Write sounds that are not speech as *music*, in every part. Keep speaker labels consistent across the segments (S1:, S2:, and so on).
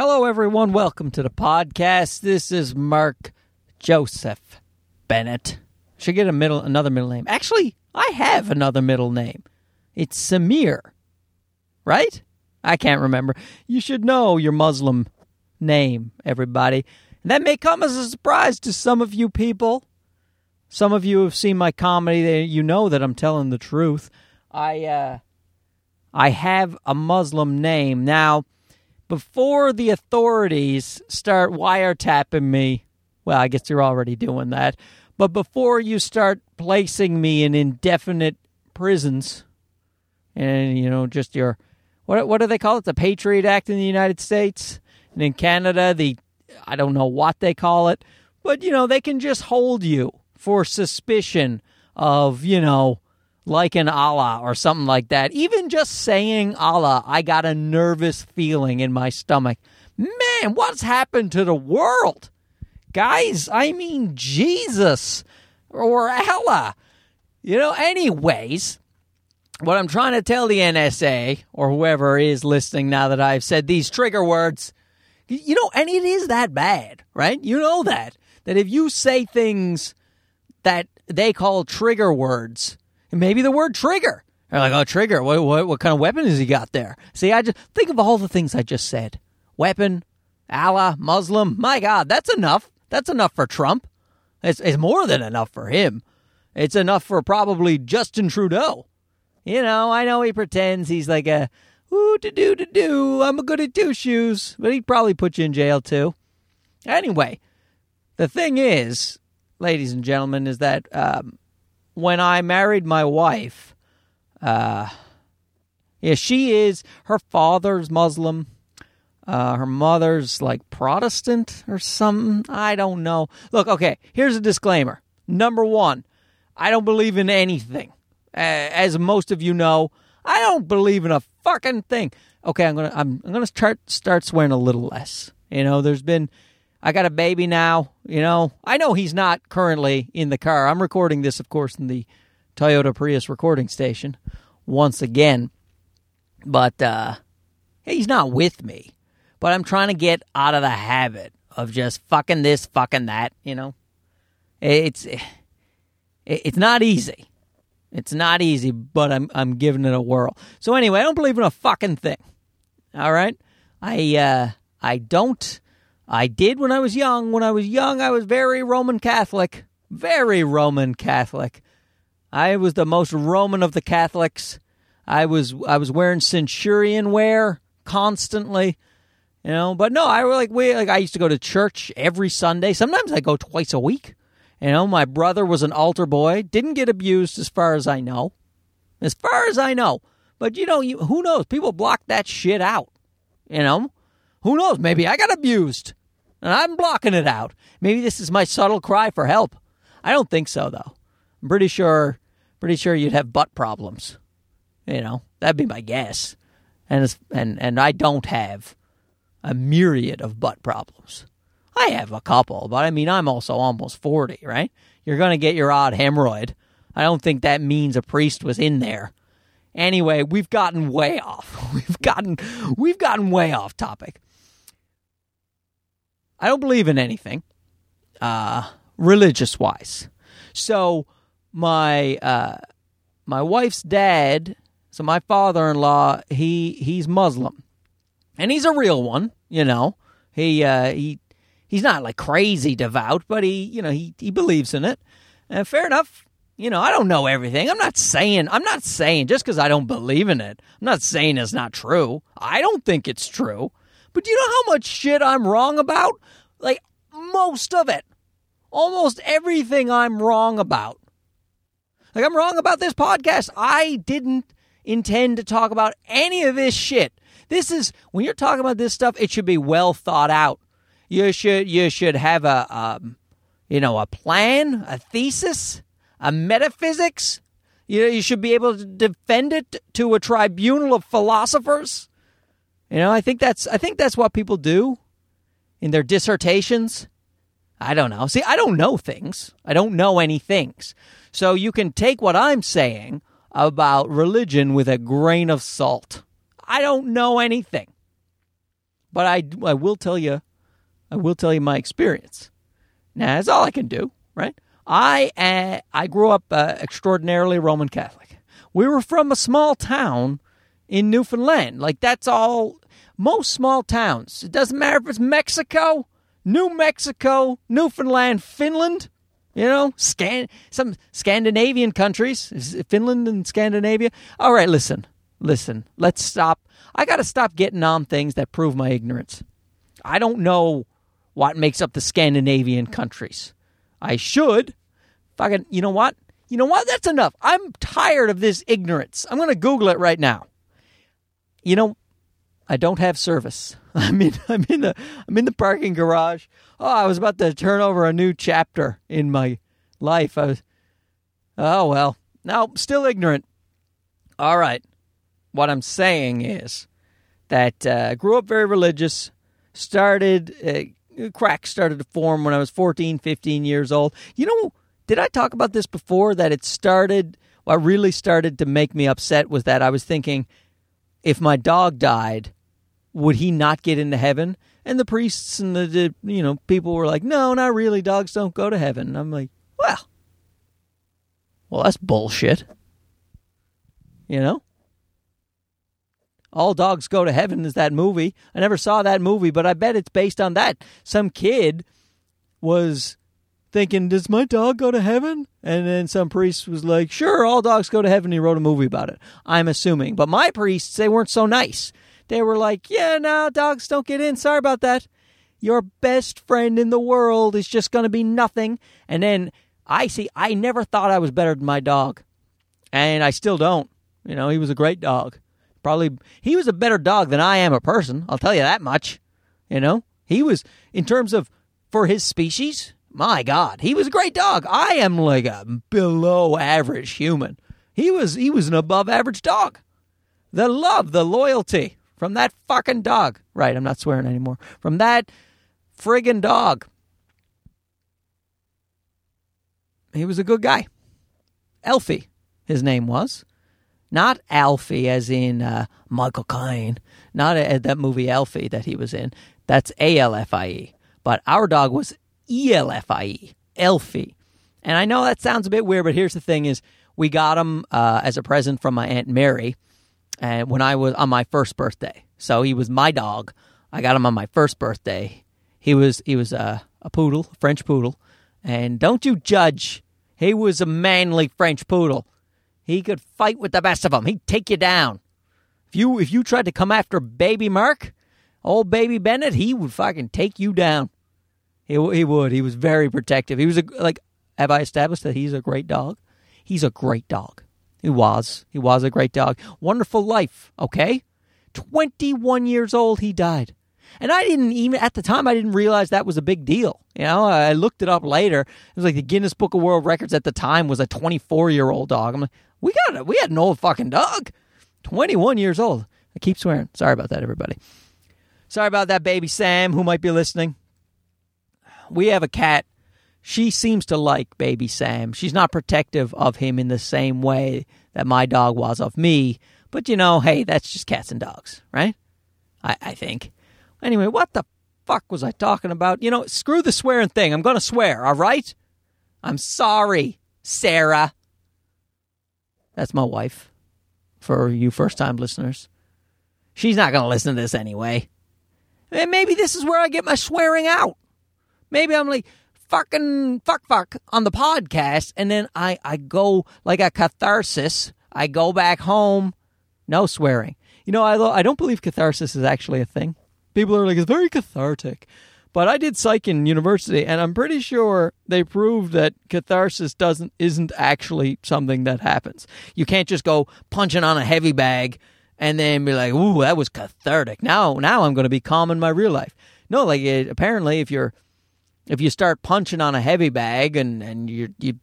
S1: Hello, everyone. Welcome to the podcast. This is Mark Joseph Bennett. Should get a middle, another middle name. Actually, I have another middle name. It's Samir, right? I can't remember. You should know your Muslim name, everybody. And that may come as a surprise to some of you people. Some of you have seen my comedy. You know that I'm telling the truth. I uh, I have a Muslim name now before the authorities start wiretapping me, well, I guess you're already doing that, but before you start placing me in indefinite prisons and, you know, just your, what, what do they call it? The Patriot Act in the United States? And in Canada, the, I don't know what they call it, but, you know, they can just hold you for suspicion of, you know, like an Allah or something like that. Even just saying Allah, I got a nervous feeling in my stomach. Man, what's happened to the world? Guys, I mean Jesus or Allah. You know, anyways, what I'm trying to tell the NSA or whoever is listening now that I've said these trigger words, you know, and it is that bad, right? You know that. That if you say things that they call trigger words, maybe the word trigger. They're like, oh, trigger. What, what, what kind of weapon has he got there? See, I just think of all the things I just said. Weapon, Allah, Muslim. My God, that's enough. That's enough for Trump. It's, it's more than enough for him. It's enough for probably Justin Trudeau. You know, I know he pretends he's like a ooh to do to do. I'm a good at two shoes, but he'd probably put you in jail too. Anyway, the thing is, ladies and gentlemen, is that um, when I married my wife, uh, yeah, she is, her father's Muslim. Uh, her mother's like Protestant or something. I don't know. Look, okay, here's a disclaimer. Number one, I don't believe in anything. As most of you know, I don't believe in a fucking thing. Okay, I'm gonna I'm, I'm gonna start start swearing a little less. You know, there's been I got a baby now. You know, I know he's not currently in the car. I'm recording this, of course, in the Toyota Prius recording station once again. But uh, he's not with me. But I'm trying to get out of the habit of just fucking this, fucking that. You know, it's it's not easy. It's not easy, but I'm I'm giving it a whirl. So anyway, I don't believe in a fucking thing. All right, I uh, I don't I did when I was young. When I was young, I was very Roman Catholic. Very Roman Catholic. I was the most Roman of the Catholics. I was I was wearing centurion wear constantly, you know. But no, I like we like I used to go to church every Sunday. Sometimes I go twice a week. You know, my brother was an altar boy. Didn't get abused as far as I know. As far as I know. But you know, you, who knows? People block that shit out. You know, who knows? Maybe I got abused and I'm blocking it out. Maybe this is my subtle cry for help. I don't think so, though. I'm pretty sure, pretty sure you'd have butt problems. You know, that'd be my guess. And and and I don't have a myriad of butt problems. I have a couple, but I mean, I'm also almost forty, right? You're gonna get your odd hemorrhoid. I don't think that means a priest was in there. Anyway, we've gotten way off. *laughs* We've gotten we've gotten way off topic. I don't believe in anything, uh, religious wise. So my uh, my wife's dad, so my father in law, he he's Muslim, and he's a real one. You know, he uh, he he's not like crazy devout, but he you know he he believes in it. And fair enough. You know, I don't know everything. I'm not saying I'm not saying just because I don't believe in it. I'm not saying it's not true. I don't think it's true. But do you know how much shit I'm wrong about? Like most of it. Almost everything I'm wrong about. Like I'm wrong about this podcast. I didn't intend to talk about any of this shit. This is when you're talking about this stuff, it should be well thought out. You should you should have a um, you know a plan, a thesis, a metaphysics. You know, you should be able to defend it to a tribunal of philosophers. You know, I think that's I think that's what people do in their dissertations. I don't know. See, I don't know things. I don't know any things. So you can take what I'm saying about religion with a grain of salt. I don't know anything. but I, I will tell you, I will tell you my experience. Now, that's all I can do, right? I uh, I grew up uh, extraordinarily Roman Catholic. We were from a small town in Newfoundland. Like that's all. Most small towns. It doesn't matter if it's Mexico, New Mexico, Newfoundland, Finland. You know, Scan some Scandinavian countries, Finland and Scandinavia. All right, listen, listen. Let's stop. I got to stop getting on things that prove my ignorance. I don't know what makes up the Scandinavian countries. I should. Fucking, you know what? You know what? That's enough. I'm tired of this ignorance. I'm going to Google it right now. You know, I don't have service. *laughs* I'm in. I'm in the. I'm in the parking garage. Oh, I was about to turn over a new chapter in my life. I was. Oh well. Now, still ignorant. All right. What I'm saying is that uh, grew up very religious. Started uh, cracks started to form when I was 14, 15 years old. You know, did I talk about this before? That it started. What really started to make me upset was that I was thinking, if my dog died, would he not get into heaven? And the priests and the, the you know people were like, no, not really. Dogs don't go to heaven. And I'm like, well, well, that's bullshit. You know, all dogs go to heaven is that movie. I never saw that movie, but I bet it's based on that. Some kid was thinking, Does my dog go to heaven? And then some priest was like, Sure, all dogs go to heaven. He wrote a movie about it. I'm assuming. But my priests, they weren't so nice. They were like, Yeah, no, dogs don't get in. Sorry about that. Your best friend in the world is just going to be nothing. And then I see, I never thought I was better than my dog. And I still don't. You know, he was a great dog. Probably he was a better dog than I am a person. I'll tell you that much. You know, he was in terms of for his species. My God, he was a great dog. I am like a below average human. He was he was an above average dog. The love, the loyalty from that fucking dog. Right, I'm not swearing anymore. From that friggin' dog. He was a good guy. Elfie, his name was. Not Alfie, as in uh, Michael Caine. Not a, that movie Alfie that he was in. That's A L F I E. But our dog was E L F I E, Elfie. And I know that sounds a bit weird, but here's the thing: is we got him uh, as a present from my aunt Mary, uh, when I was on my first birthday. So he was my dog. I got him on my first birthday. He was he was a, a poodle, a French poodle, and don't you judge. He was a manly French poodle. He could fight with the best of them. He'd take you down. If you if you tried to come after baby Mark, old baby Bennett, he would fucking take you down. He he would. He was very protective. He was a like. Have I established that he's a great dog? He's a great dog. He was. He was a great dog. Wonderful life. Okay. Twenty one years old, he died. And I didn't even at the time I didn't realize that was a big deal. You know, I looked it up later. It was like the Guinness Book of World Records at the time was a 24 year old dog. I'm like, we got a, we had an old fucking dog, 21 years old. I keep swearing. Sorry about that, everybody. Sorry about that, baby Sam, who might be listening. We have a cat. She seems to like baby Sam. She's not protective of him in the same way that my dog was of me. But you know, hey, that's just cats and dogs, right? I, I think. Anyway, what the fuck was I talking about? You know, screw the swearing thing. I'm going to swear, all right? I'm sorry, Sarah. That's my wife, for you first time listeners. She's not going to listen to this anyway. And maybe this is where I get my swearing out. Maybe I'm like, fucking fuck fuck on the podcast, and then I, I go like a catharsis. I go back home, no swearing. You know, I, I don't believe catharsis is actually a thing. People are like, it's very cathartic. But I did psych in university, and I'm pretty sure they proved that catharsis doesn't isn't actually something that happens. You can't just go punching on a heavy bag and then be like, "Ooh, that was cathartic." Now, now I'm going to be calm in my real life. No, like it, apparently, if you're if you start punching on a heavy bag and and you you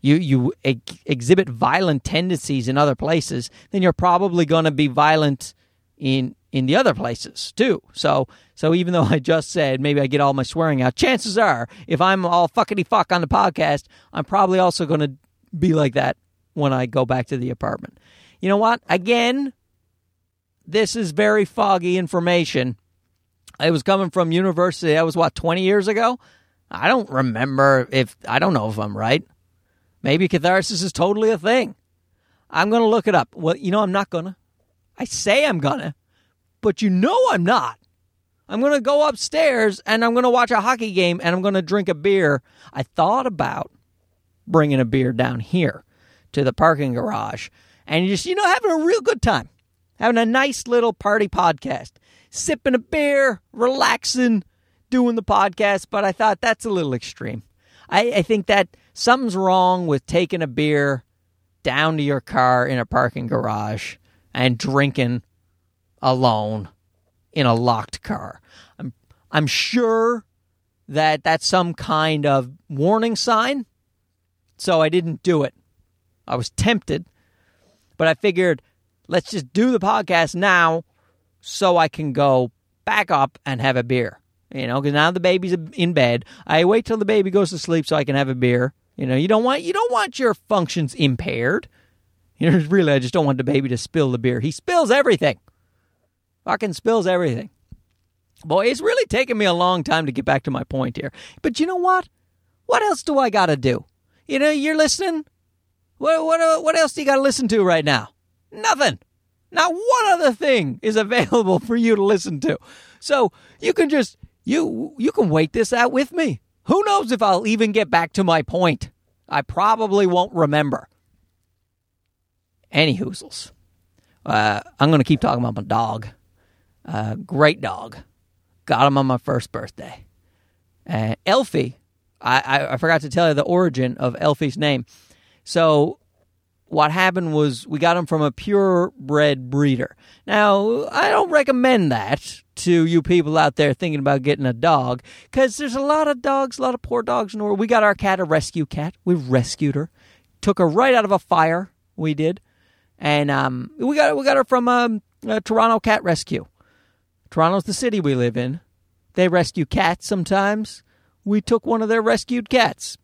S1: you you ex- exhibit violent tendencies in other places, then you're probably going to be violent in in the other places too. So so even though *laughs* I just said maybe I get all my swearing out, chances are if I'm all fuckety fuck on the podcast, I'm probably also going to be like that when I go back to the apartment. You know what? Again, this is very foggy information. It was coming from university. That was what, 20 years ago? I don't remember if, I don't know if I'm right. Maybe catharsis is totally a thing. I'm going to look it up. Well, you know, I'm not going to. I say I'm going to, but you know I'm not. I'm going to go upstairs and I'm going to watch a hockey game and I'm going to drink a beer. I thought about bringing a beer down here to the parking garage and just, you know, having a real good time, having a nice little party podcast, sipping a beer, relaxing, doing the podcast. But I thought that's a little extreme. I, I think that something's wrong with taking a beer down to your car in a parking garage and drinking alone in a locked car. I'm I'm sure that that's some kind of warning sign. So I didn't do it. I was tempted, but I figured let's just do the podcast now so I can go back up and have a beer. You know, because now the baby's in bed. I wait till the baby goes to sleep so I can have a beer. You know, you don't want you don't want your functions impaired. You know, *laughs* really, I just don't want the baby to spill the beer. He spills everything. Fucking spills everything. Boy, it's really taken me a long time to get back to my point here. But you know what? What else do I got to do? You know, you're listening. What what uh, what else do you got to listen to right now? Nothing. Not one other thing is *laughs* available for you to listen to. So you can just you you can wait this out with me. Who knows if I'll even get back to my point? I probably won't remember. Any hoozles. Uh, I'm going to keep talking about my dog. Uh, great dog. Got him on my first birthday. Uh, Elfie, I, I, I forgot to tell you the origin of Elfie's name. So what happened was we got him from a purebred breeder. Now, I don't recommend that to you people out there thinking about getting a dog because there's a lot of dogs, a lot of poor dogs in the world. We got our cat, a rescue cat. We rescued her, took her right out of a fire. We did, and um, we got we got her from um, a Toronto Cat Rescue. Toronto's the city we live in. They rescue cats sometimes. We took one of their rescued cats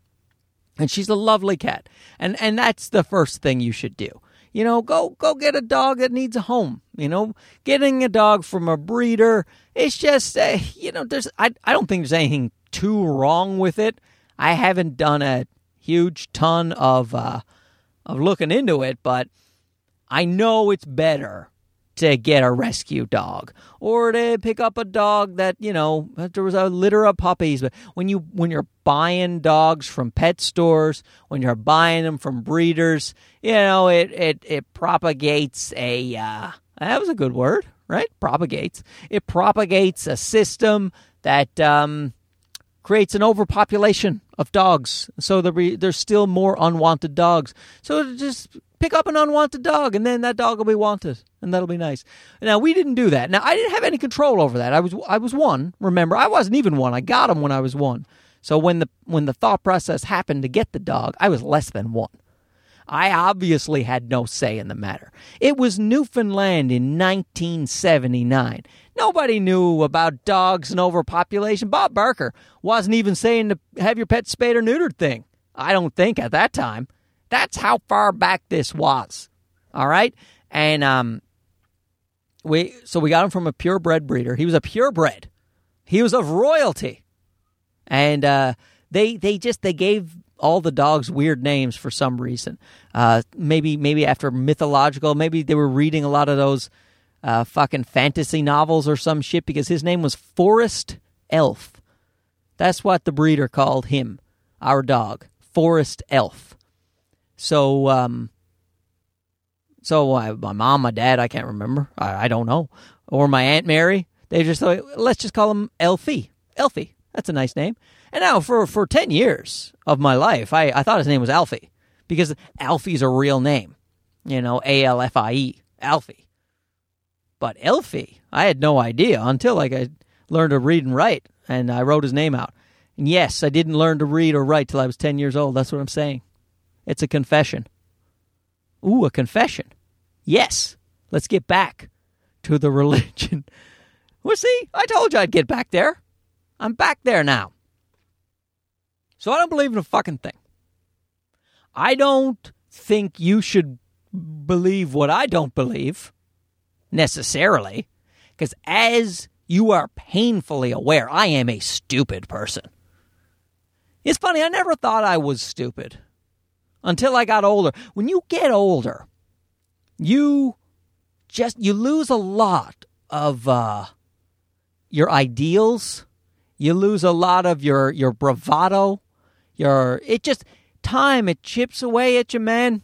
S1: and she's a lovely cat. And and that's the first thing you should do. You know go go get a dog that needs a home. You know getting a dog from a breeder it's just uh, you know there's I, I don't think there's anything too wrong with it. I haven't done a huge ton of uh of looking into it but i know it's better to get a rescue dog or to pick up a dog that you know there was a litter of puppies. But when you when you're buying dogs from pet stores when you're buying them from breeders you know it it it propagates a uh, that was a good word right? Propagates. It propagates a system that um, creates an overpopulation of dogs. So there there's still more unwanted dogs. So it just pick up an unwanted dog and then that dog will be wanted and that'll be nice. Now we didn't do that. Now I didn't have any control over that. I was I was one. Remember, I wasn't even one. I got him when I was one. So when the when the thought process happened to get the dog, I was less than one. I obviously had no say in the matter. It was Newfoundland in 1979. Nobody knew about dogs and overpopulation. Bob Barker wasn't even saying to have your pet spayed or neutered thing. I don't think at that time. That's how far back this was. All right? And um, we so we got him from a purebred breeder. He was a purebred. He was of royalty, and uh, they they just they gave all the dogs weird names for some reason. Uh, maybe maybe after mythological. Maybe they were reading a lot of those uh, fucking fantasy novels or some shit because his name was Forest Elf. That's what the breeder called him, our dog, Forest Elf. So um, so uh, my mom, my dad, I can't remember. I, I don't know. Or my aunt Mary. They just thought, let's just call him Elfie. Elfie. That's a nice name. And now for, for 10 years of my life, I, I thought his name was Alfie because Alfie's a real name. You know, A L F I E. Alfie. But Elfie, I had no idea until like I learned to read and write and I wrote his name out. And yes, I didn't learn to read or write till I was 10 years old. That's what I'm saying. It's a confession. Ooh, a confession. Yes, let's get back to the *laughs* religion. Well, see, I told you I'd get back there. I'm back there now. So I don't believe in a fucking thing. I don't think you should believe what I don't believe necessarily, because as you are painfully aware I am a stupid person. It's funny, I never thought I was stupid until I got older. When you get older, you just you lose a lot of uh, your ideals. You lose a lot of your your bravado. Your it just time it chips away at you, man.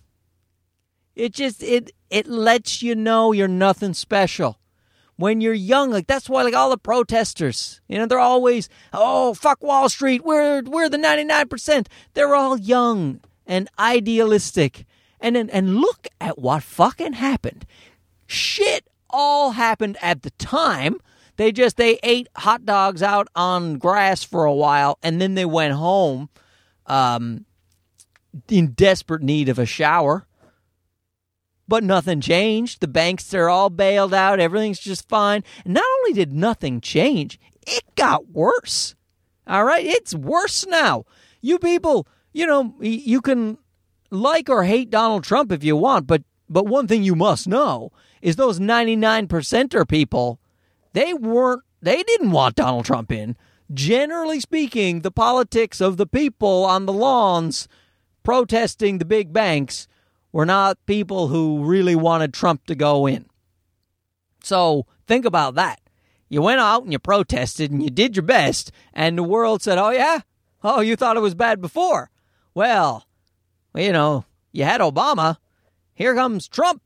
S1: It just it it lets you know you're nothing special. When you're young, like that's why like all the protesters, you know, they're always, oh fuck Wall Street, we're we're the ninety nine percent. They're all young and idealistic. And then and look at what fucking happened. Shit all happened at the time. They just they ate hot dogs out on grass for a while and then they went home um, in desperate need of a shower. But nothing changed. The banks are all bailed out. Everything's just fine. And not only did nothing change, it got worse. All right? It's worse now. You people, you know, you can like or hate Donald Trump if you want, but but one thing you must know is those 99 percenter people, they weren't they didn't want Donald Trump in. Generally speaking, the politics of the people on the lawns protesting the big banks were not people who really wanted Trump to go in. So think about that. You went out and you protested and you did your best, and the world said, Oh, yeah? Oh, you thought it was bad before? Well, you know, you had Obama. Here comes Trump.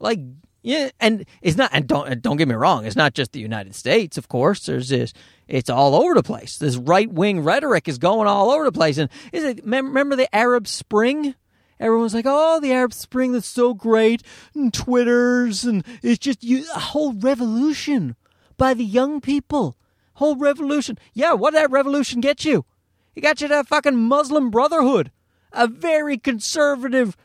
S1: Like, yeah, and it's not. And don't don't get me wrong. It's not just the United States, of course. There's this. It's all over the place. This right wing rhetoric is going all over the place. And is it? Remember the Arab Spring? Everyone's like, "Oh, the Arab Spring, that's so great!" And Twitters, and it's just you, a whole revolution by the young people. Whole revolution. Yeah, what did that revolution get you? It got you that fucking Muslim Brotherhood a very conservative,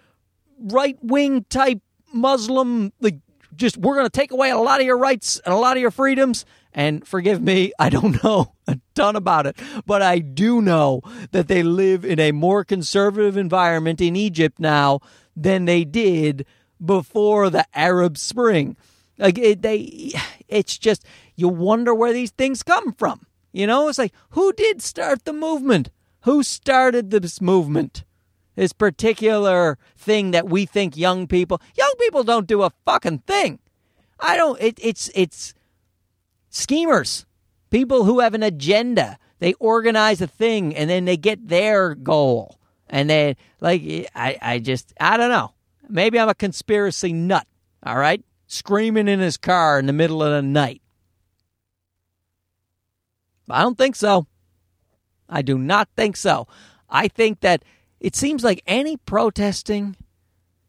S1: right wing type Muslim, like, just we're going to take away a lot of your rights and a lot of your freedoms. And forgive me, *laughs* I don't know a ton about it, but I do know that they live in a more conservative environment in Egypt now than they did before the Arab Spring. Like it, they, it's just you wonder where these things come from. You know, it's like who did start the movement? Who started this movement? this particular thing that we think young people young people don't do a fucking thing. I don't it, it's it's schemers. People who have an agenda. They organize a thing and then they get their goal. And then like I I just I don't know. Maybe I'm a conspiracy nut, all right? Screaming in his car in the middle of the night. I don't think so. I do not think so. I think that it seems like any protesting,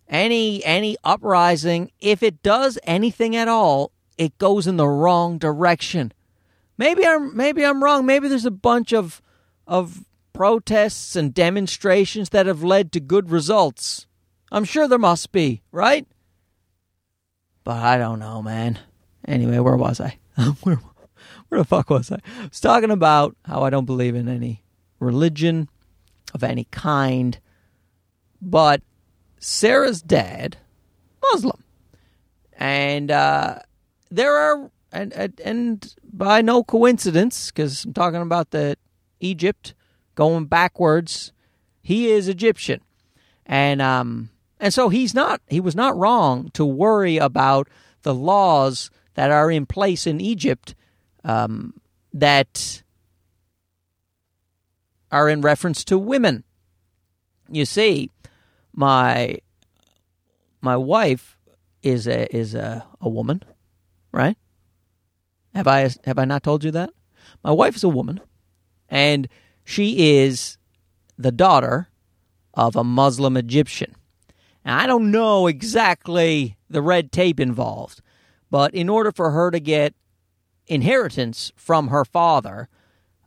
S1: any any uprising, if it does anything at all, it goes in the wrong direction. Maybe I'm maybe I'm wrong. Maybe there's a bunch of of protests and demonstrations that have led to good results. I'm sure there must be, right? But I don't know, man. Anyway, where was I? *laughs* where, where the fuck was I? I was talking about how I don't believe in any religion of any kind. But Sarah's dad, Muslim. And uh, there are, and, and, and by no coincidence, because I'm talking about the Egypt going backwards, he is Egyptian. And, um, and so he's not, he was not wrong to worry about the laws that are in place in Egypt um, that are in reference to women. You see, my my wife is a is a, a woman, right? Have I have I not told you that? My wife is a woman, and she is the daughter of a Muslim Egyptian. Now, I don't know exactly the red tape involved, but in order for her to get inheritance from her father,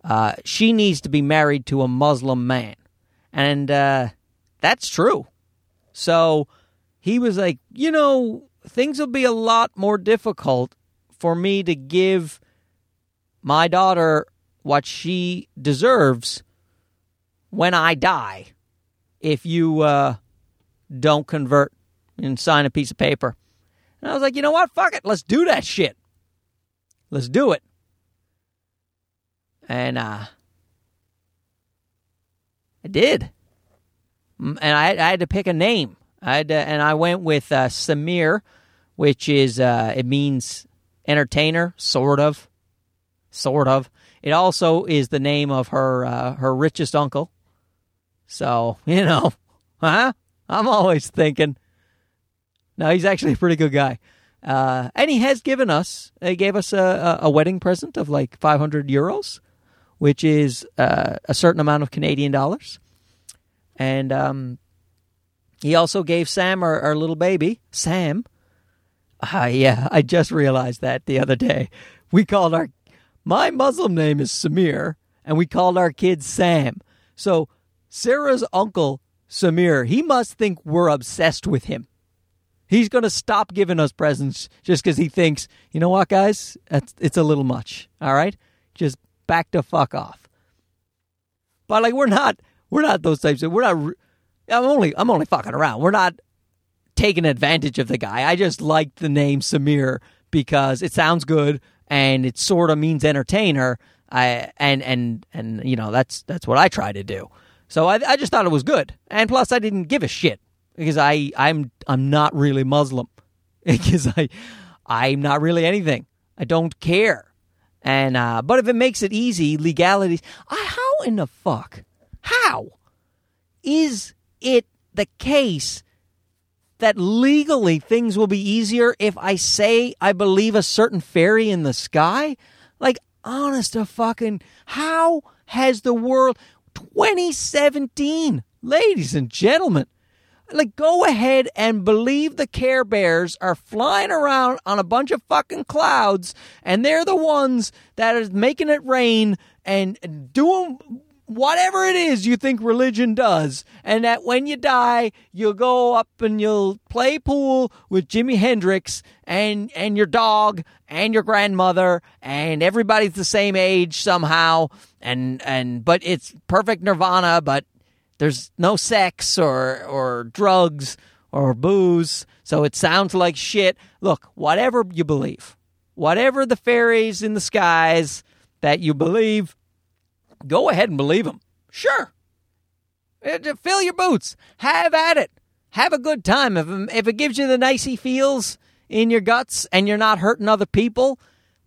S1: uh, she needs to be married to a Muslim man. And uh, that's true. So he was like, you know, things will be a lot more difficult for me to give my daughter what she deserves when I die if you uh, don't convert and sign a piece of paper. And I was like, you know what? Fuck it. Let's do that shit. Let's do it. and uh, I did, and I, I, had to pick a name. I to, and I went with uh, Samir, which is uh, it means entertainer, sort of, sort of. It also is the name of her uh, her richest uncle. So *laughs* you know, huh? I'm always thinking. No, he's actually a pretty good guy. Uh, and he has given us, he gave us a, a wedding present of like 500 euros, which is uh, a certain amount of Canadian dollars. And um, he also gave Sam, our, our little baby, Sam. Uh, yeah, I just realized that the other day. We called our, my Muslim name is Samir, and we called our kid Sam. So Sarah's uncle, Samir, he must think we're obsessed with him. He's going to stop giving us presents just because he thinks, you know what, guys, it's a little much. All right, just back the fuck off. But like, we're not, we're not those types of. We're not. I'm only, I'm only fucking around. We're not taking advantage of the guy. I just like the name Samir because it sounds good and it sort of means entertainer. I and and and you know that's that's what I try to do. So I, I just thought it was good, and plus I didn't give a shit because I I'm I'm not really Muslim *laughs* because I I'm not really anything. I don't care. And uh, but if it makes it easy, legalities. I, how in the fuck? How is it the case that legally things will be easier if I say I believe a certain fairy in the sky? Like, honest to fucking, how has the world 2017, ladies and gentlemen? Like go ahead and believe the Care Bears are flying around on a bunch of fucking clouds and they're the ones that is making it rain and doing whatever it is you think religion does. And that when you die you'll go up and you'll play pool with Jimi Hendrix and and your dog and your grandmother and everybody's the same age somehow. And and but it's perfect nirvana but there's no sex or or drugs or booze, so it sounds like shit. Look, whatever you believe, whatever the fairies in the skies that you believe, go ahead and believe them. Sure. Uh, fill your boots. Have at it. Have a good time. If, if it gives you the nicey feels in your guts and you're not hurting other people,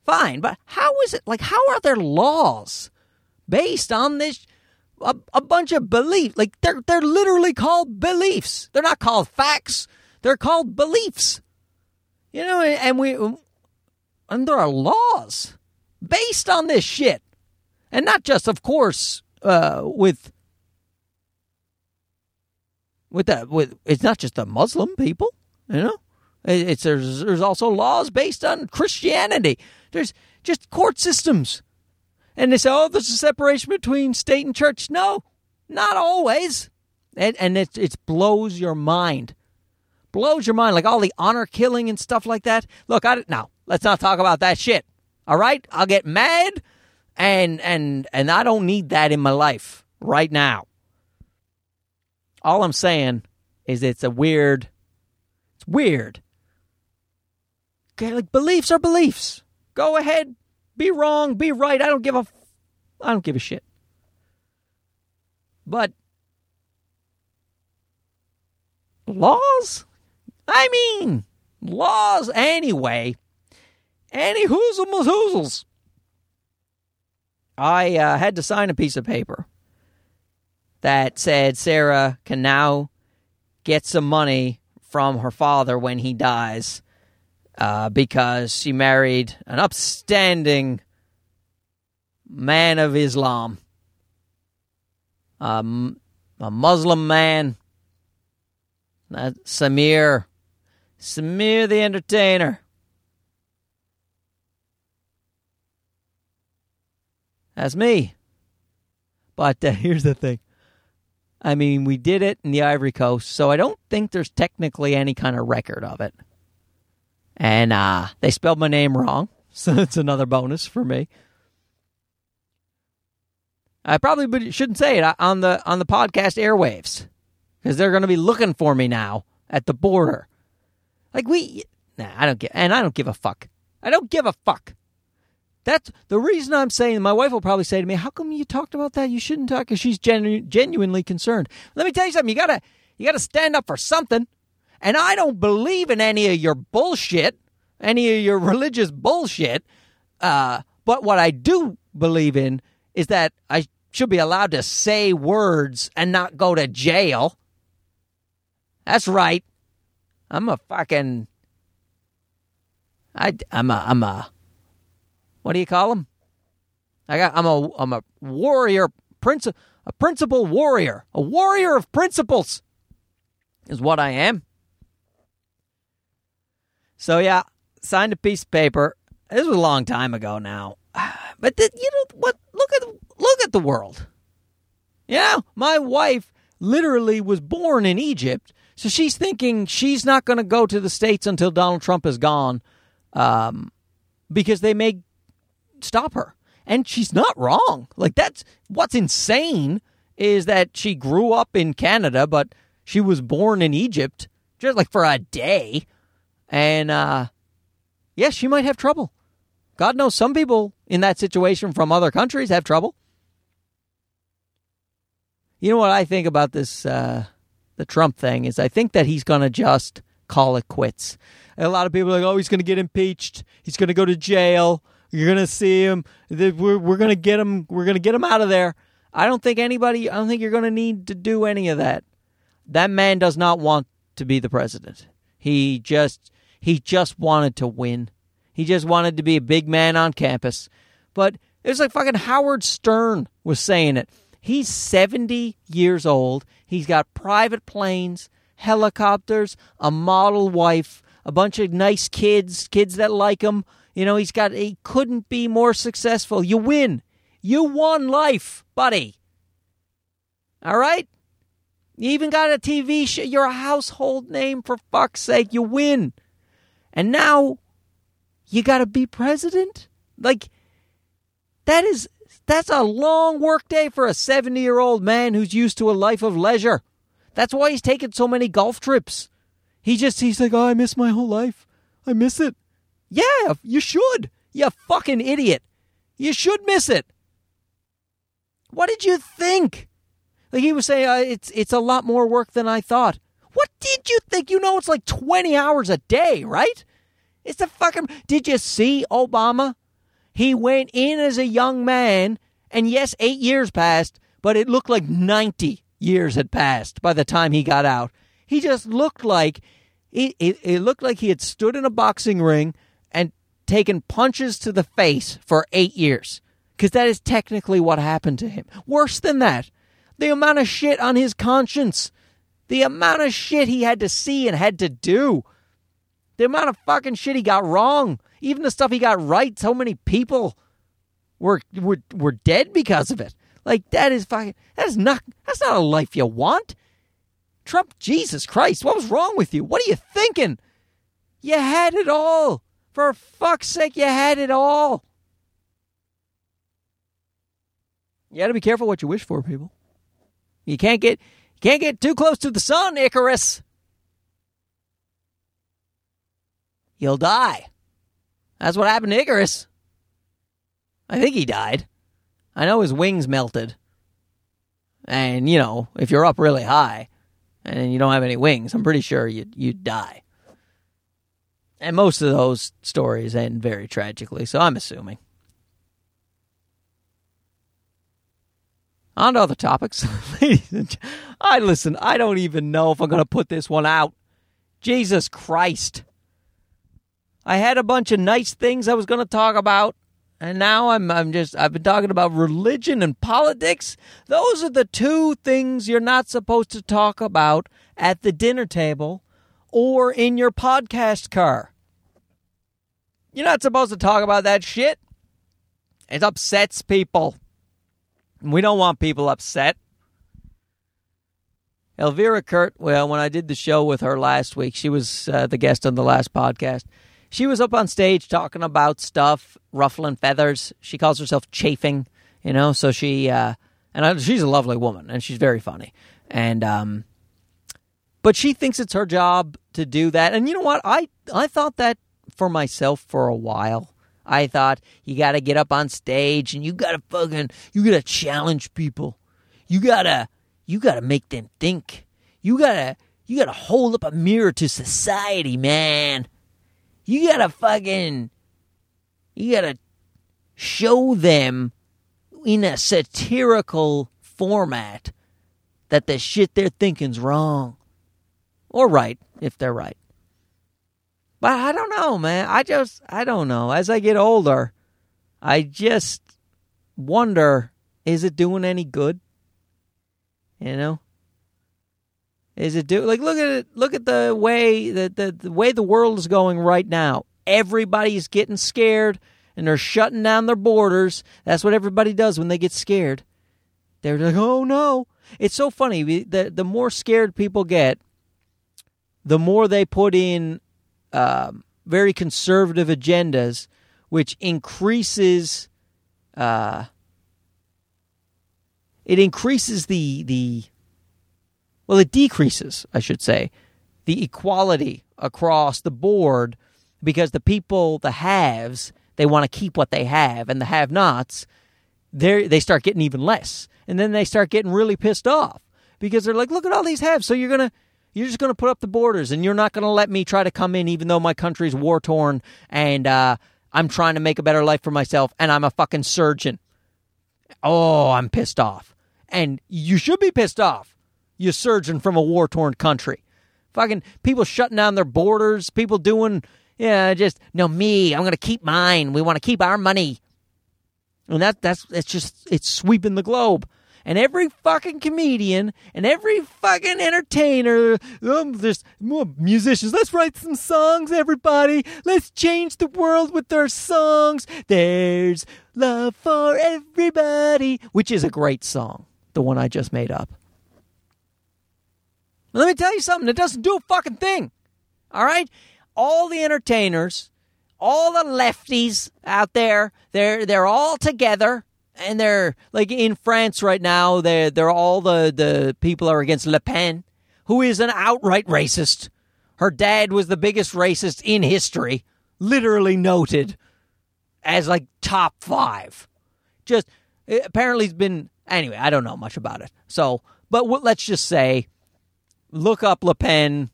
S1: fine. But how is it? Like, how are there laws based on this a, a bunch of beliefs. Like they're they're literally called beliefs. They're not called facts. They're called beliefs. You know, and we and there are laws based on this shit, and not just, of course, uh, with with that. With it's not just the Muslim people. You know, it's there's there's also laws based on Christianity. There's just court systems and they say, oh, there's a separation between state and church. No, not always. And, and it, it blows your mind. Blows your mind. Like all the honor killing and stuff like that. Look, I, now, let's not talk about that shit. All right? I'll get mad and and and I don't need that in my life right now. All I'm saying is it's a weird it's weird. Okay, like beliefs are beliefs. Go ahead, be wrong, be right. I don't give a I don't give a shit. But laws? I mean, laws anyway. Any hoozle hoozles. I uh, had to sign a piece of paper that said Sarah can now get some money from her father when he dies uh, because she married an upstanding man of Islam, um, a Muslim man, uh, Samir, Samir the entertainer. That's me. But uh, *laughs* here's the thing. I mean, we did it in the Ivory Coast, so I don't think there's technically any kind of record of it and uh, they spelled my name wrong, *laughs* so it's another bonus for me. I probably shouldn't say it on the on the podcast airwaves because they're going to be looking for me now at the border. Like we, nah, I don't get, and I don't give a fuck. I don't give a fuck. That's the reason I'm saying. My wife will probably say to me, "How come you talked about that? You shouldn't talk." Because she's genu- genuinely concerned. Let me tell you something. You gotta you gotta stand up for something. And I don't believe in any of your bullshit, any of your *laughs* religious bullshit. Uh, but what I do believe in is that I should be allowed to say words and not go to jail. That's right. I'm a fucking. I, I'm a. I'm a. What do you call them? I got. I'm a. I'm a warrior. Prince. A principal warrior. A warrior of principles. Is what I am. So yeah, signed a piece of paper. This was a long time ago now, *sighs* but the, you know what? Look at look at the world. Yeah, my wife literally was born in Egypt, so she's thinking she's not going to go to the states until Donald Trump is gone, um, because they may stop her, and she's not wrong. Like that's what's insane is that she grew up in Canada, but she was born in Egypt just like for a day and uh, yes, you might have trouble. God knows some people in that situation from other countries have trouble. You know what I think about this, uh, the Trump thing, is I think that he's going to just call it quits. And a lot of people are like, oh, he's going to get impeached. He's going to go to jail. You're going to see him. We're, we're going to get him. We're going to get him out of there. I don't think anybody, I don't think you're going to need to do any of that. That man does not want to be the president. He just, he just wanted to win. He just wanted to be a big man on campus. But it was like fucking Howard Stern was saying it. He's 70 years old. He's got private planes, helicopters, a model wife, a bunch of nice kids, kids that like him. You know, he's got, he couldn't be more successful. You win. You won life, buddy. All right? You even got a TV show. You're a household name, for fuck's sake. You win. And now you got to be president? Like that is that's a long work day for a 70-year-old man who's used to a life of leisure. That's why he's taking so many golf trips. He just he's like, "Oh, I miss my whole life. I miss it." Yeah, you should. You fucking idiot. You should miss it. What did you think? Like he was saying, uh, it's it's a lot more work than I thought. What did you think? You know, it's like 20 hours a day, right? It's a fucking. Did you see Obama? He went in as a young man, and yes, eight years passed, but it looked like 90 years had passed by the time he got out. He just looked like. It, it, it looked like he had stood in a boxing ring and taken punches to the face for eight years. Because that is technically what happened to him. Worse than that, the amount of shit on his conscience the amount of shit he had to see and had to do. The amount of fucking shit he got wrong. Even the stuff he got right, so many people were were were dead because of it. Like that is fucking that is not that's not a life you want. Trump, Jesus Christ, what was wrong with you? What are you thinking? You had it all. For fuck's sake, you had it all. You got to be careful what you wish for, people. You can't get can't get too close to the sun, Icarus. You'll die. That's what happened to Icarus. I think he died. I know his wings melted. And, you know, if you're up really high and you don't have any wings, I'm pretty sure you'd, you'd die. And most of those stories end very tragically, so I'm assuming. On to other topics. *laughs* I listen, I don't even know if I'm going to put this one out. Jesus Christ. I had a bunch of nice things I was going to talk about, and now I'm I'm just I've been talking about religion and politics. Those are the two things you're not supposed to talk about at the dinner table or in your podcast car. You're not supposed to talk about that shit. It upsets people. We don't want people upset. Elvira Kurt, well, when I did the show with her last week, she was uh, the guest on the last podcast. She was up on stage talking about stuff, ruffling feathers. She calls herself chafing, you know. So she, uh, and I, she's a lovely woman, and she's very funny. And um, but she thinks it's her job to do that. And you know what? I I thought that for myself for a while. I thought you got to get up on stage and you got to fucking you got to challenge people. You got to you got to make them think. You got to you got to hold up a mirror to society, man. You got to fucking you got to show them in a satirical format that the shit they're thinking's wrong. Or right, if they're right. But I don't know, man. I just, I don't know. As I get older, I just wonder is it doing any good? You know? Is it do like look at it look at the way that the, the way the world is going right now. Everybody's getting scared and they're shutting down their borders. That's what everybody does when they get scared. They're like, "Oh no." It's so funny. The the more scared people get, the more they put in um, very conservative agendas, which increases uh, it increases the the well, it decreases, I should say, the equality across the board because the people, the haves, they want to keep what they have, and the have-nots, they they start getting even less, and then they start getting really pissed off because they're like, look at all these haves, so you're gonna you're just going to put up the borders and you're not going to let me try to come in even though my country's war torn and uh, I'm trying to make a better life for myself and I'm a fucking surgeon. Oh, I'm pissed off. And you should be pissed off, you surgeon from a war torn country. Fucking people shutting down their borders, people doing, yeah, just, no, me, I'm going to keep mine. We want to keep our money. And that, that's, it's just, it's sweeping the globe and every fucking comedian and every fucking entertainer, um, there's musicians. Let's write some songs, everybody. Let's change the world with our songs. There's love for everybody, which is a great song, the one I just made up. Let me tell you something. It doesn't do a fucking thing. All right, all the entertainers, all the lefties out there, they're they're all together and they're like in France right now. They're they're all the the people are against Le Pen, who is an outright racist. Her dad was the biggest racist in history, literally noted as like top five. Just eh, apparently he's been anyway. I don't know much about it. So, but let's just say, look up Le Pen,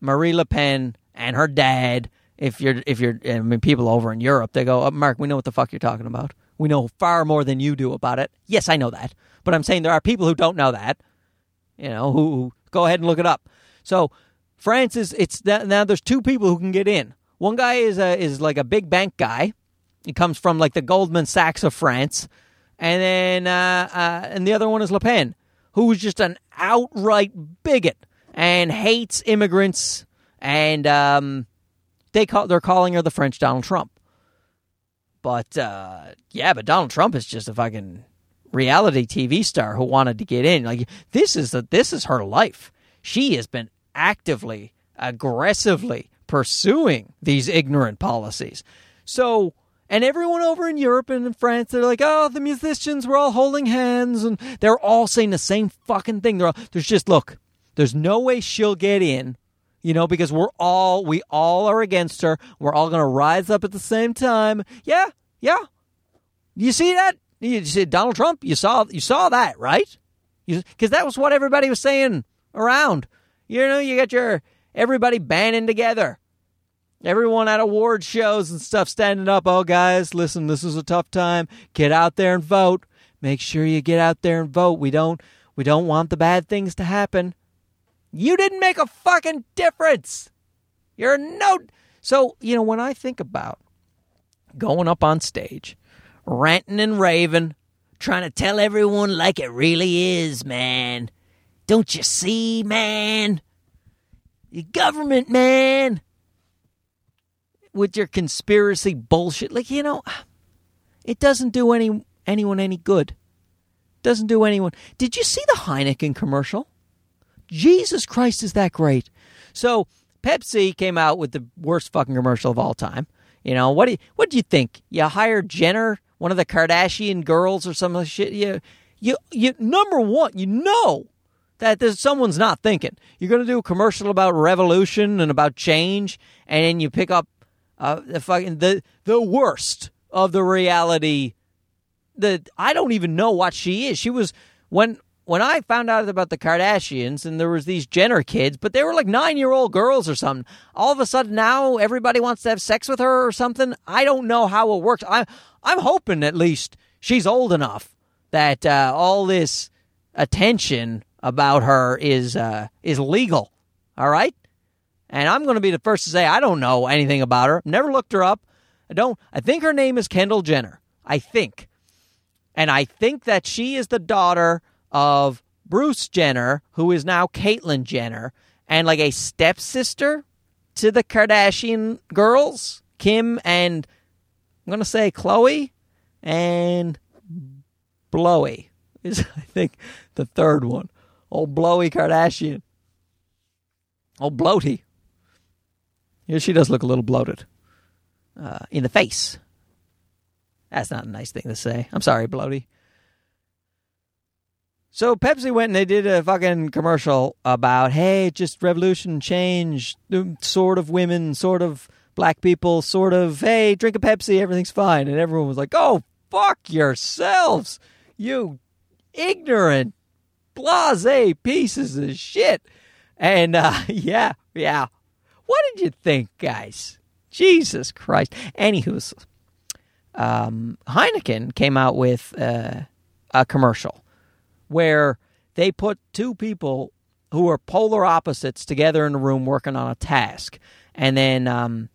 S1: Marie Le Pen, and her dad. If you're if you're I mean people over in Europe, they go, oh, Mark, we know what the fuck you're talking about. We know far more than you do about it. Yes, I know that. But I'm saying there are people who don't know that, you know, who, who go ahead and look it up. So France is, it's now there's two people who can get in. One guy is a, is like a big bank guy. He comes from like the Goldman Sachs of France. And then, uh, uh, and the other one is Le Pen, who's just an outright bigot and hates immigrants. And, um, they call, they're calling her the French Donald Trump. But uh, yeah, but Donald Trump is just a fucking reality TV star who wanted to get in. Like this is a, this is her life. She has been actively, aggressively pursuing these ignorant policies. So, and everyone over in Europe and in France, they're like, oh, the musicians were all holding hands, and they're all saying the same fucking thing. All, there's just look, there's no way she'll get in you know, because we're all we all are against her. We're all going to rise up at the same time. Yeah, yeah. You see that? You see Donald Trump. You saw you saw that, right? Because that was what everybody was saying around. You know, you got your everybody banding together. Everyone at award shows and stuff standing up. Oh, guys, listen, this is a tough time. Get out there and vote. Make sure you get out there and vote. We don't we don't want the bad things to happen. You didn't make a fucking difference. You're no. So, you know, when I think about going up on stage, ranting and raving, trying to tell everyone like it really is, man. Don't you see, man? Your government, man. With your conspiracy bullshit. Like, you know, it doesn't do any anyone any good. Doesn't do anyone. Did you see the Heineken commercial? Jesus Christ, is that great? So Pepsi came out with the worst fucking commercial of all time. You know what? Do you, what do you think? You hired Jenner, one of the Kardashian girls, or some of the shit. You, you, you. Number one, you know that there's someone's not thinking. You're going to do a commercial about revolution and about change, and you pick up uh, the fucking the the worst of the reality. The I don't even know what she is. She was when when I found out about the Kardashians and there was these Jenner kids, but they were like nine year old girls or something. All of a sudden now everybody wants to have sex with her or something. I don't know how it works. I I'm hoping at least she's old enough that uh, all this attention about her is uh, is legal. All right, and I'm going to be the first to say I don't know anything about her. Never looked her up. I don't. I think her name is Kendall Jenner. I think, and I think that she is the daughter of Bruce Jenner, who is now Caitlyn Jenner, and like a stepsister to the Kardashian girls, Kim and I'm gonna say Khloe and Blowy is *laughs* I think the third one. Old Blowy Kardashian. Old bloaty. Yeah, she does look a little bloated. Uh, in the face. That's not a nice thing to say. I'm sorry, bloaty. So Pepsi went and they did a fucking commercial about, hey, just revolution, change, sort of women, sort of black people, sort of, hey, drink a Pepsi, everything's fine. And everyone was like, oh, fuck yourselves, you ignorant, blase pieces of shit. And uh, *laughs* yeah, yeah. What did you think, guys? Jesus Christ. Anywho, um, Heineken came out with uh, a commercial where they put two people who are polar opposites together in a room working on a task, and then um,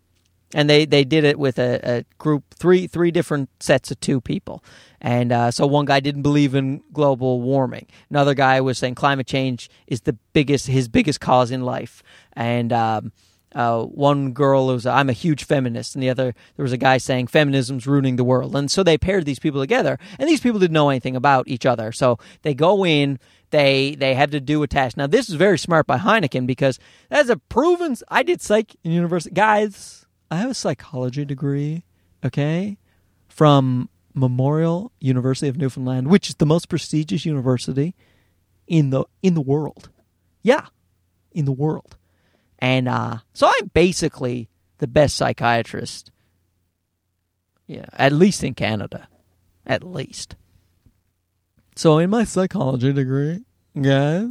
S1: and they, they did it with a, a, group three three different sets of two people, and uh, so one guy didn't believe in global warming, another guy was saying climate change is the biggest his biggest cause in life, and um, uh, one girl was I'm a huge feminist, and the other there was a guy saying feminism's ruining the world, and so they paired these people together, and these people didn't know anything about each other, so they go in, they they had to do a task. Now this is very smart by Heineken because that's a proven. I did psych in university, guys. I have a psychology degree, okay, from Memorial University of Newfoundland, which is the most prestigious university in the in the world. Yeah, in the world. And uh, so I'm basically the best psychiatrist, yeah, at least in Canada, at least. So in my psychology degree, yeah,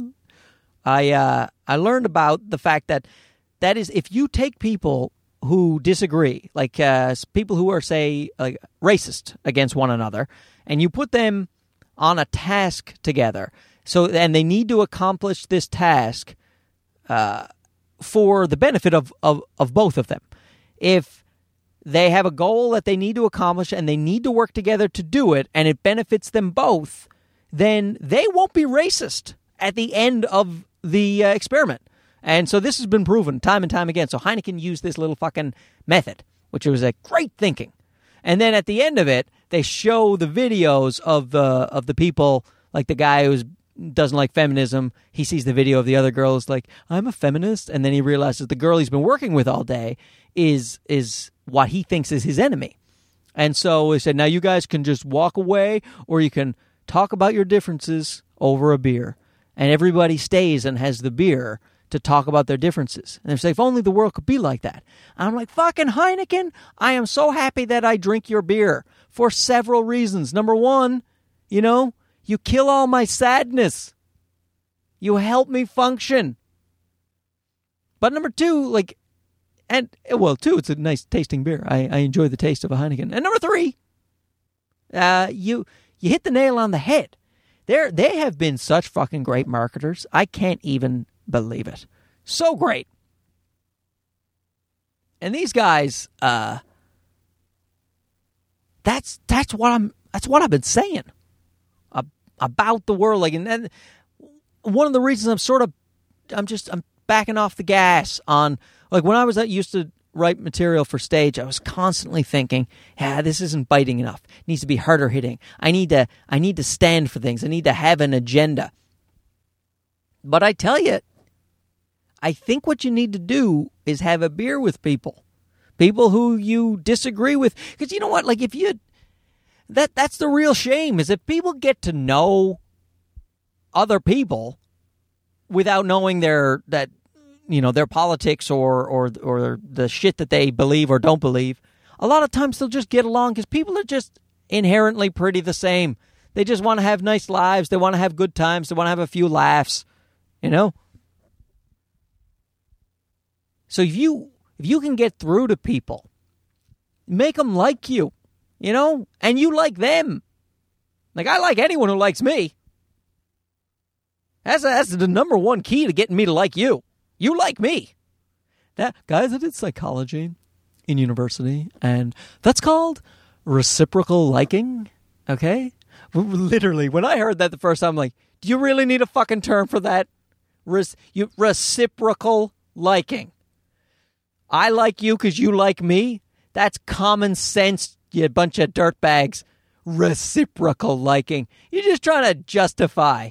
S1: I uh, I learned about the fact that that is if you take people who disagree, like uh, people who are say like racist against one another, and you put them on a task together. So and they need to accomplish this task. Uh, for the benefit of, of, of both of them. If they have a goal that they need to accomplish and they need to work together to do it and it benefits them both, then they won't be racist at the end of the uh, experiment. And so this has been proven time and time again. So Heineken used this little fucking method, which was a great thinking. And then at the end of it, they show the videos of the of the people, like the guy who's doesn't like feminism. He sees the video of the other girl is like, I'm a feminist, and then he realizes the girl he's been working with all day is is what he thinks is his enemy. And so he said, now you guys can just walk away, or you can talk about your differences over a beer. And everybody stays and has the beer to talk about their differences. And they say, if only the world could be like that. And I'm like, fucking Heineken, I am so happy that I drink your beer for several reasons. Number one, you know, you kill all my sadness. You help me function. But number two, like, and well, two, it's a nice tasting beer. I, I enjoy the taste of a Heineken. And number three, uh, you you hit the nail on the head. They're, they have been such fucking great marketers. I can't even believe it. So great. And these guys, uh, that's that's what I'm that's what I've been saying about the world. Like, and then one of the reasons I'm sort of, I'm just, I'm backing off the gas on, like, when I was used to write material for stage, I was constantly thinking, yeah, this isn't biting enough. It needs to be harder hitting. I need to, I need to stand for things. I need to have an agenda. But I tell you, I think what you need to do is have a beer with people, people who you disagree with. Because you know what? Like, if you that that's the real shame is if people get to know other people without knowing their that you know their politics or or or the shit that they believe or don't believe, a lot of times they'll just get along because people are just inherently pretty the same. They just want to have nice lives. They want to have good times. They want to have a few laughs. You know. So if you if you can get through to people, make them like you, you know, and you like them. Like I like anyone who likes me. That's that's the number one key to getting me to like you. You like me. That guys, I did psychology in university, and that's called reciprocal liking. Okay, literally, when I heard that the first time, I'm like, do you really need a fucking term for that? Re- you, reciprocal liking. I like you because you like me. That's common sense, you a bunch of dirtbags. Reciprocal liking. You're just trying to justify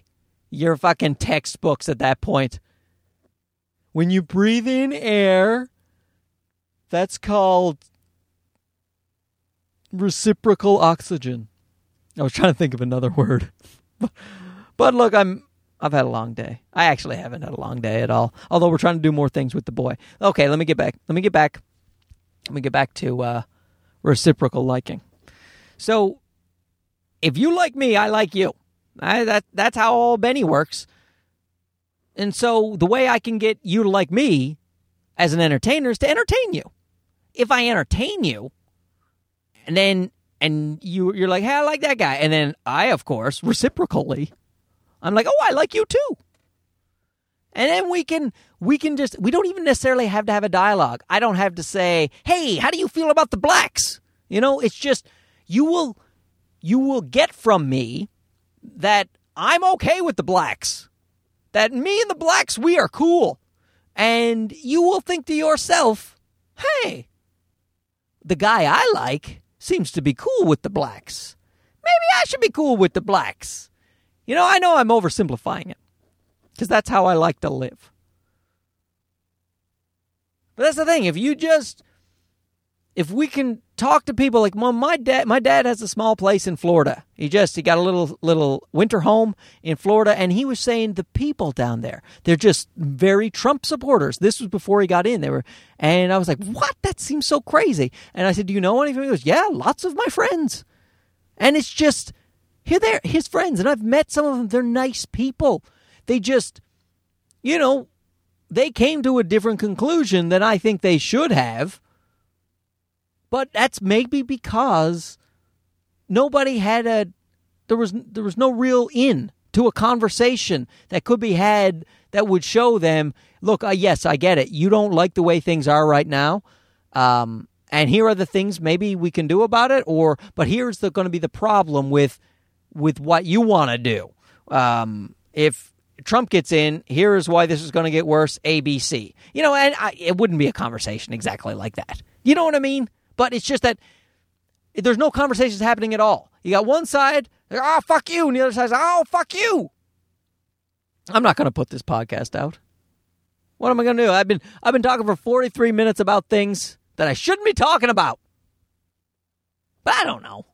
S1: your fucking textbooks at that point. When you breathe in air, that's called reciprocal oxygen. I was trying to think of another *laughs* word. but look, I'm I've had a long day. I actually haven't had a long day at all. Although we're trying to do more things with the boy. Okay, let me get back. Let me get back. Let me get back to uh, reciprocal liking. So, if you like me, I like you. I, that that's how all Benny works. And so the way I can get you to like me as an entertainer is to entertain you. If I entertain you, and then and you you're like, hey, I like that guy, and then I, of course, *laughs* reciprocally, I'm like, oh, I like you too. And then we can we can just we don't even necessarily have to have a dialogue. I don't have to say, "Hey, how do you feel about the blacks?" You know, it's just you will you will get from me that I'm okay with the blacks. That me and the blacks, we are cool. And you will think to yourself, hey, the guy I like seems to be cool with the blacks. Maybe I should be cool with the blacks. You know, I know I'm oversimplifying it because that's how I like to live. But that's the thing. If you just if we can talk to people like well, my dad my dad has a small place in Florida. He just he got a little little winter home in Florida and he was saying the people down there they're just very Trump supporters. This was before he got in. They were and I was like, "What? That seems so crazy." And I said, "Do you know anything?" He goes, "Yeah, lots of my friends." And it's just here they're his friends and I've met some of them. They're nice people. They just you know, they came to a different conclusion than I think they should have. But that's maybe because nobody had a there was there was no real in to a conversation that could be had that would show them look uh, yes i get it. You don't like the way things are right now. Um, and here are the things maybe we can do about it or but here's going to be the problem with with what you want to do. Um, if Trump gets in, here is why this is going to get worse. ABC, you know, and I, it wouldn't be a conversation exactly like that. You know what I mean? But it's just that there's no conversations happening at all. You got one side, oh, fuck you, and the other side's, oh, fuck you. I'm not going to put this podcast out. What am I going to do? I've been I've been talking for 43 minutes about things that I shouldn't be talking about. But I don't know.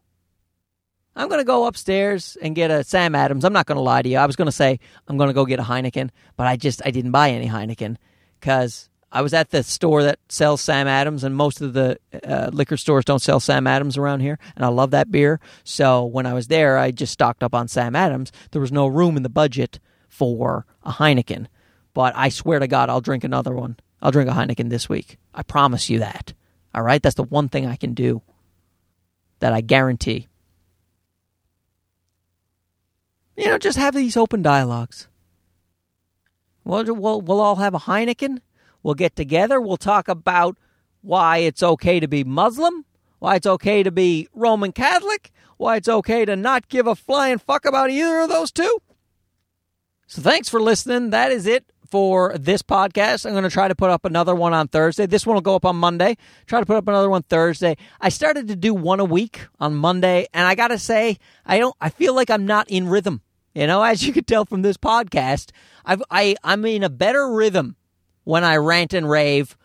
S1: I'm going to go upstairs and get a Sam Adams. I'm not going to lie to you. I was going to say I'm going to go get a Heineken, but I just I didn't buy any Heineken cuz I was at the store that sells Sam Adams, and most of the uh, liquor stores don't sell Sam Adams around here, and I love that beer. So when I was there, I just stocked up on Sam Adams. There was no room in the budget for a Heineken, but I swear to God, I'll drink another one. I'll drink a Heineken this week. I promise you that. All right, that's the one thing I can do that I guarantee. You know, just have these open dialogues. We'll, we'll, we'll all have a Heineken We'll get together. We'll talk about why it's okay to be Muslim, why it's okay to be Roman Catholic, why it's okay to not give a flying fuck about either of those two. So thanks for listening. That is it for this podcast. I'm going to try to put up another one on Thursday. This one will go up on Monday. Try to put up another one Thursday. I started to do one a week on Monday, and I got to say, I don't. I feel like I'm not in rhythm. You know, as you can tell from this podcast, I've, I I'm in a better rhythm when I rant and rave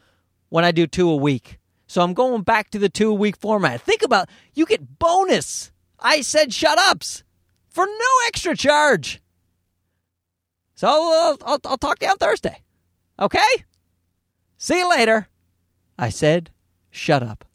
S1: when I do two a week. So I'm going back to the two a week format. Think about you get bonus. I said shut ups for no extra charge. So uh, I'll, I'll talk to you on Thursday. Okay? See you later. I said, Shut up.